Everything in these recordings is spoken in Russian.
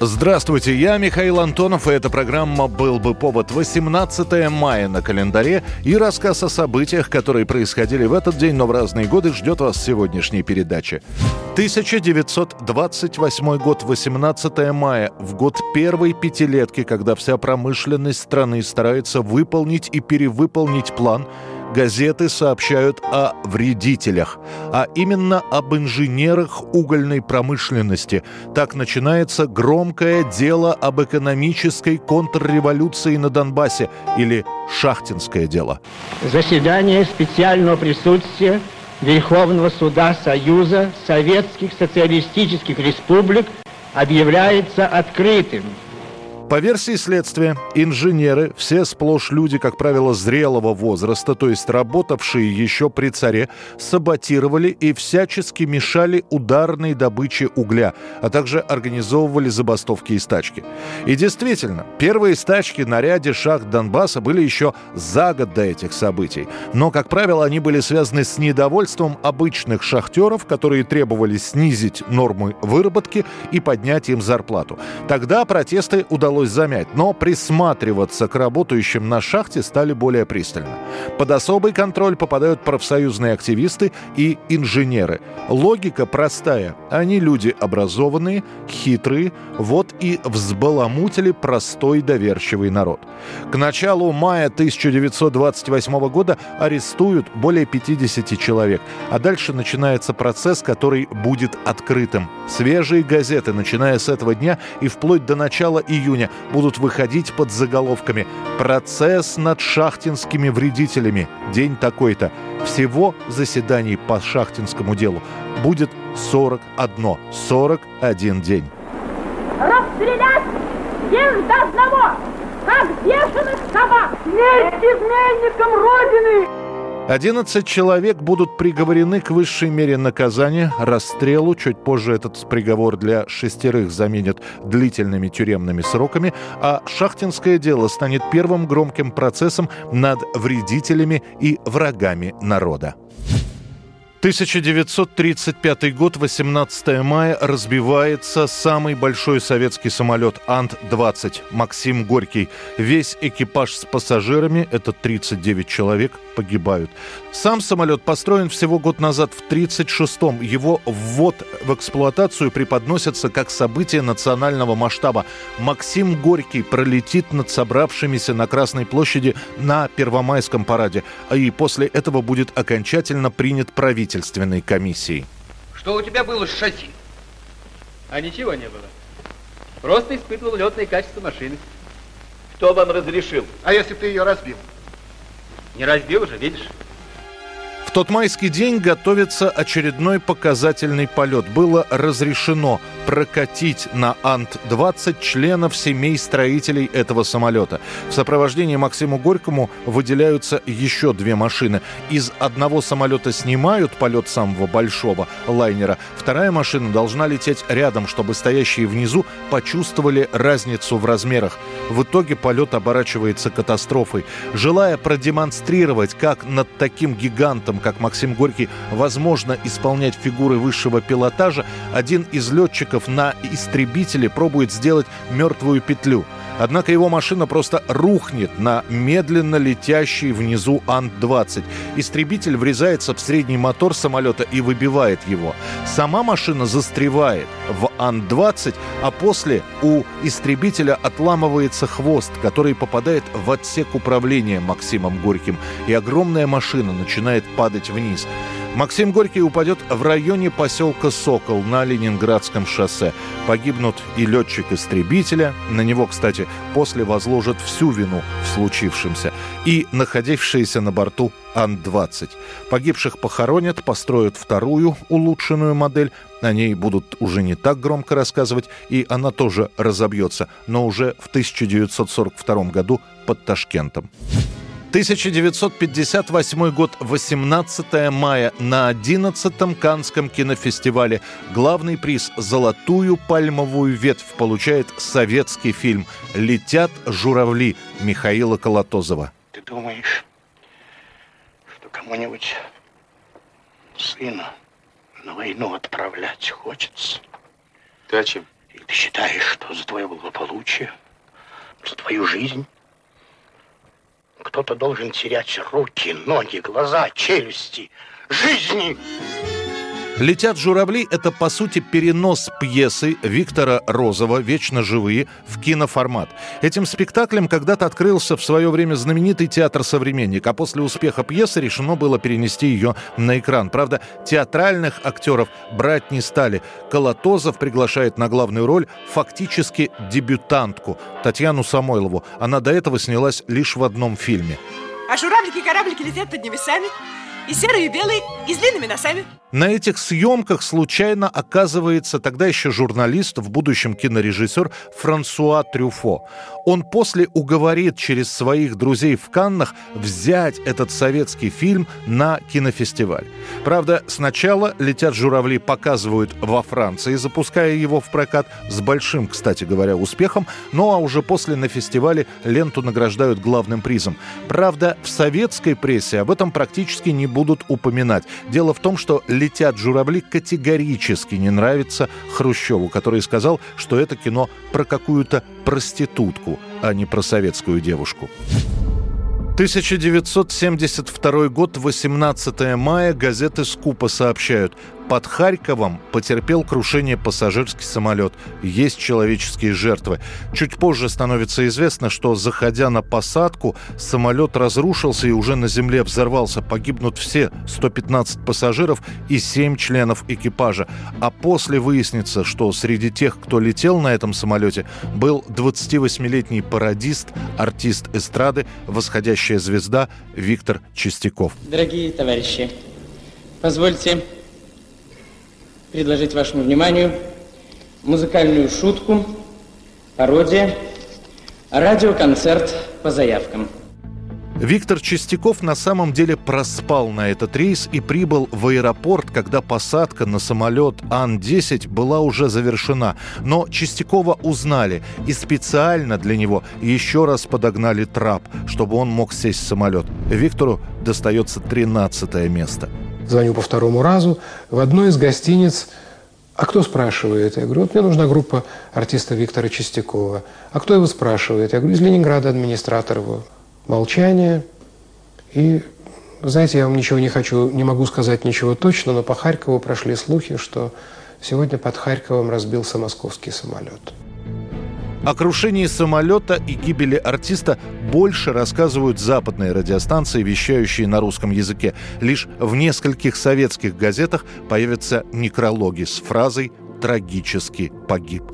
Здравствуйте, я Михаил Антонов, и эта программа «Был бы повод» 18 мая на календаре и рассказ о событиях, которые происходили в этот день, но в разные годы, ждет вас в сегодняшней передаче. 1928 год, 18 мая, в год первой пятилетки, когда вся промышленность страны старается выполнить и перевыполнить план – газеты сообщают о вредителях, а именно об инженерах угольной промышленности. Так начинается громкое дело об экономической контрреволюции на Донбассе или шахтинское дело. Заседание специального присутствия Верховного суда Союза Советских Социалистических Республик объявляется открытым. По версии следствия, инженеры, все сплошь люди, как правило, зрелого возраста, то есть работавшие еще при царе, саботировали и всячески мешали ударной добыче угля, а также организовывали забастовки и стачки. И действительно, первые стачки на ряде шахт Донбасса были еще за год до этих событий. Но, как правило, они были связаны с недовольством обычных шахтеров, которые требовали снизить нормы выработки и поднять им зарплату. Тогда протесты удалось удалось замять, но присматриваться к работающим на шахте стали более пристально. Под особый контроль попадают профсоюзные активисты и инженеры. Логика простая. Они люди образованные, хитрые, вот и взбаламутили простой доверчивый народ. К началу мая 1928 года арестуют более 50 человек, а дальше начинается процесс, который будет открытым. Свежие газеты, начиная с этого дня и вплоть до начала июня, будут выходить под заголовками «Процесс над шахтинскими вредителями. День такой-то». Всего заседаний по шахтинскому делу будет 41. 41 день. Расстрелять всех до одного, как бешеных собак! Смерть изменникам Родины! 11 человек будут приговорены к высшей мере наказания, расстрелу. Чуть позже этот приговор для шестерых заменят длительными тюремными сроками. А шахтинское дело станет первым громким процессом над вредителями и врагами народа. 1935 год, 18 мая, разбивается самый большой советский самолет Ан-20 Максим Горький. Весь экипаж с пассажирами, это 39 человек, погибают. Сам самолет построен всего год назад, в 1936-м. Его ввод в эксплуатацию преподносится как событие национального масштаба. Максим Горький пролетит над собравшимися на Красной площади на Первомайском параде. И после этого будет окончательно принят правительство правительственной комиссии. Что у тебя было с шасси? А ничего не было. Просто испытывал летное качество машины. Кто вам разрешил? А если бы ты ее разбил? Не разбил уже, видишь? Тот майский день готовится очередной показательный полет. Было разрешено прокатить на Ант-20 членов семей строителей этого самолета. В сопровождении Максиму Горькому выделяются еще две машины. Из одного самолета снимают полет самого большого лайнера. Вторая машина должна лететь рядом, чтобы стоящие внизу почувствовали разницу в размерах. В итоге полет оборачивается катастрофой. Желая продемонстрировать, как над таким гигантом, как Максим Горький, возможно исполнять фигуры высшего пилотажа, один из летчиков на истребителе пробует сделать мертвую петлю. Однако его машина просто рухнет на медленно летящий внизу Ан-20. Истребитель врезается в средний мотор самолета и выбивает его. Сама машина застревает в Ан-20, а после у истребителя отламывается хвост, который попадает в отсек управления Максимом Горьким, и огромная машина начинает падать вниз. Максим Горький упадет в районе поселка Сокол на Ленинградском шоссе. Погибнут и летчик истребителя. На него, кстати, после возложат всю вину в случившемся. И находившиеся на борту Ан-20. Погибших похоронят, построят вторую улучшенную модель. О ней будут уже не так громко рассказывать, и она тоже разобьется, но уже в 1942 году под Ташкентом. 1958 год, 18 мая на 11-м Канском кинофестивале. Главный приз «Золотую пальмовую ветвь» получает советский фильм «Летят журавли» Михаила Колотозова. Ты думаешь, что кому-нибудь сына на войну отправлять хочется? Ты о чем? Или ты считаешь, что за твое благополучие, за твою жизнь кто-то должен терять руки, ноги, глаза, челюсти, жизни. «Летят журавли» — это, по сути, перенос пьесы Виктора Розова «Вечно живые» в киноформат. Этим спектаклем когда-то открылся в свое время знаменитый театр «Современник», а после успеха пьесы решено было перенести ее на экран. Правда, театральных актеров брать не стали. Колотозов приглашает на главную роль фактически дебютантку Татьяну Самойлову. Она до этого снялась лишь в одном фильме. А журавлики и кораблики летят над небесами, и серые, и белые, и с длинными носами. На этих съемках случайно оказывается тогда еще журналист, в будущем кинорежиссер Франсуа Трюфо. Он после уговорит через своих друзей в Каннах взять этот советский фильм на кинофестиваль. Правда, сначала «Летят журавли» показывают во Франции, запуская его в прокат с большим, кстати говоря, успехом, ну а уже после на фестивале ленту награждают главным призом. Правда, в советской прессе об этом практически не будут упоминать. Дело в том, что «Летят журавли» категорически не нравится Хрущеву, который сказал, что это кино про какую-то проститутку, а не про советскую девушку. 1972 год, 18 мая, газеты «Скупа» сообщают. Под Харьковом потерпел крушение пассажирский самолет. Есть человеческие жертвы. Чуть позже становится известно, что, заходя на посадку, самолет разрушился и уже на земле взорвался. Погибнут все 115 пассажиров и 7 членов экипажа. А после выяснится, что среди тех, кто летел на этом самолете, был 28-летний пародист, артист эстрады, восходящая звезда Виктор Чистяков. Дорогие товарищи, позвольте предложить вашему вниманию музыкальную шутку, пародия, радиоконцерт по заявкам. Виктор Чистяков на самом деле проспал на этот рейс и прибыл в аэропорт, когда посадка на самолет Ан-10 была уже завершена. Но Чистякова узнали и специально для него еще раз подогнали трап, чтобы он мог сесть в самолет. Виктору достается 13 место. Звоню по второму разу. В одной из гостиниц а кто спрашивает? Я говорю, вот мне нужна группа артиста Виктора Чистякова. А кто его спрашивает? Я говорю, из Ленинграда администратор его молчание. И, знаете, я вам ничего не хочу, не могу сказать ничего точно, но по Харькову прошли слухи, что сегодня под Харьковом разбился московский самолет. О крушении самолета и гибели артиста больше рассказывают западные радиостанции, вещающие на русском языке. Лишь в нескольких советских газетах появятся некрологи с фразой «трагически погиб».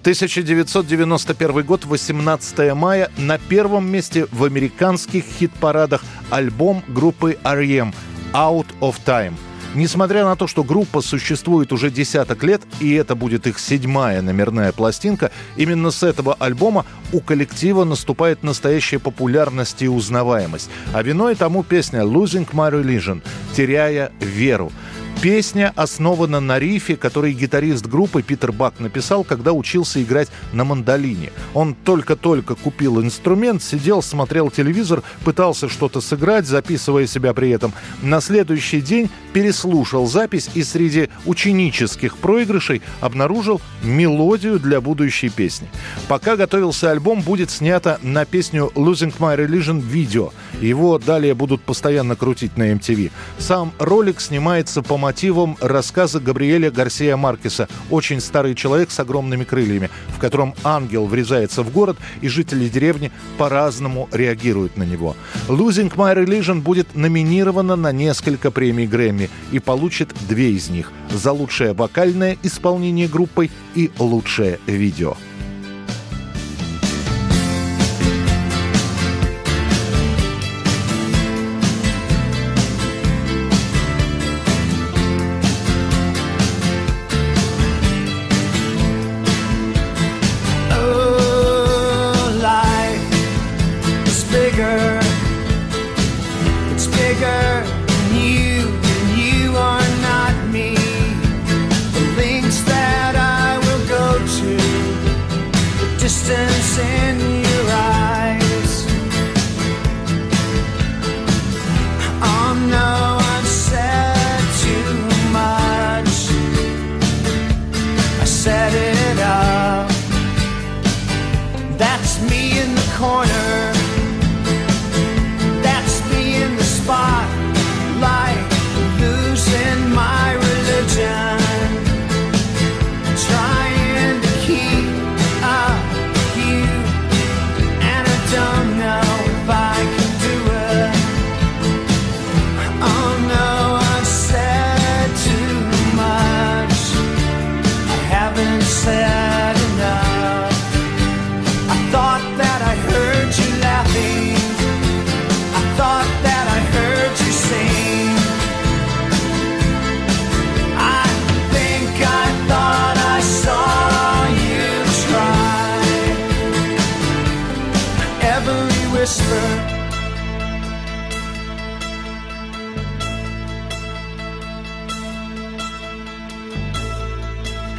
1991 год, 18 мая. На первом месте в американских хит-парадах альбом группы R.E.M. «Out of Time». Несмотря на то, что группа существует уже десяток лет, и это будет их седьмая номерная пластинка, именно с этого альбома у коллектива наступает настоящая популярность и узнаваемость. А виной тому песня «Losing My Religion» — «Теряя веру». Песня основана на рифе, который гитарист группы Питер Бак написал, когда учился играть на мандолине. Он только-только купил инструмент, сидел, смотрел телевизор, пытался что-то сыграть, записывая себя при этом. На следующий день переслушал запись и среди ученических проигрышей обнаружил мелодию для будущей песни. Пока готовился альбом, будет снято на песню «Losing My Religion» видео. Его далее будут постоянно крутить на MTV. Сам ролик снимается по мотивам рассказа Габриэля Гарсия Маркеса «Очень старый человек с огромными крыльями», в котором ангел врезается в город, и жители деревни по-разному реагируют на него. «Losing My Religion» будет номинирована на несколько премий Грэмми и получит две из них – за лучшее вокальное исполнение группой и лучшее видео.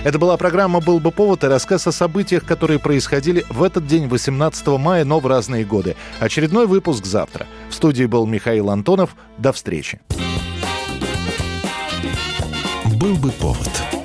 Это была программа «Был бы повод» и рассказ о событиях, которые происходили в этот день, 18 мая, но в разные годы. Очередной выпуск завтра. В студии был Михаил Антонов. До встречи. «Был бы повод»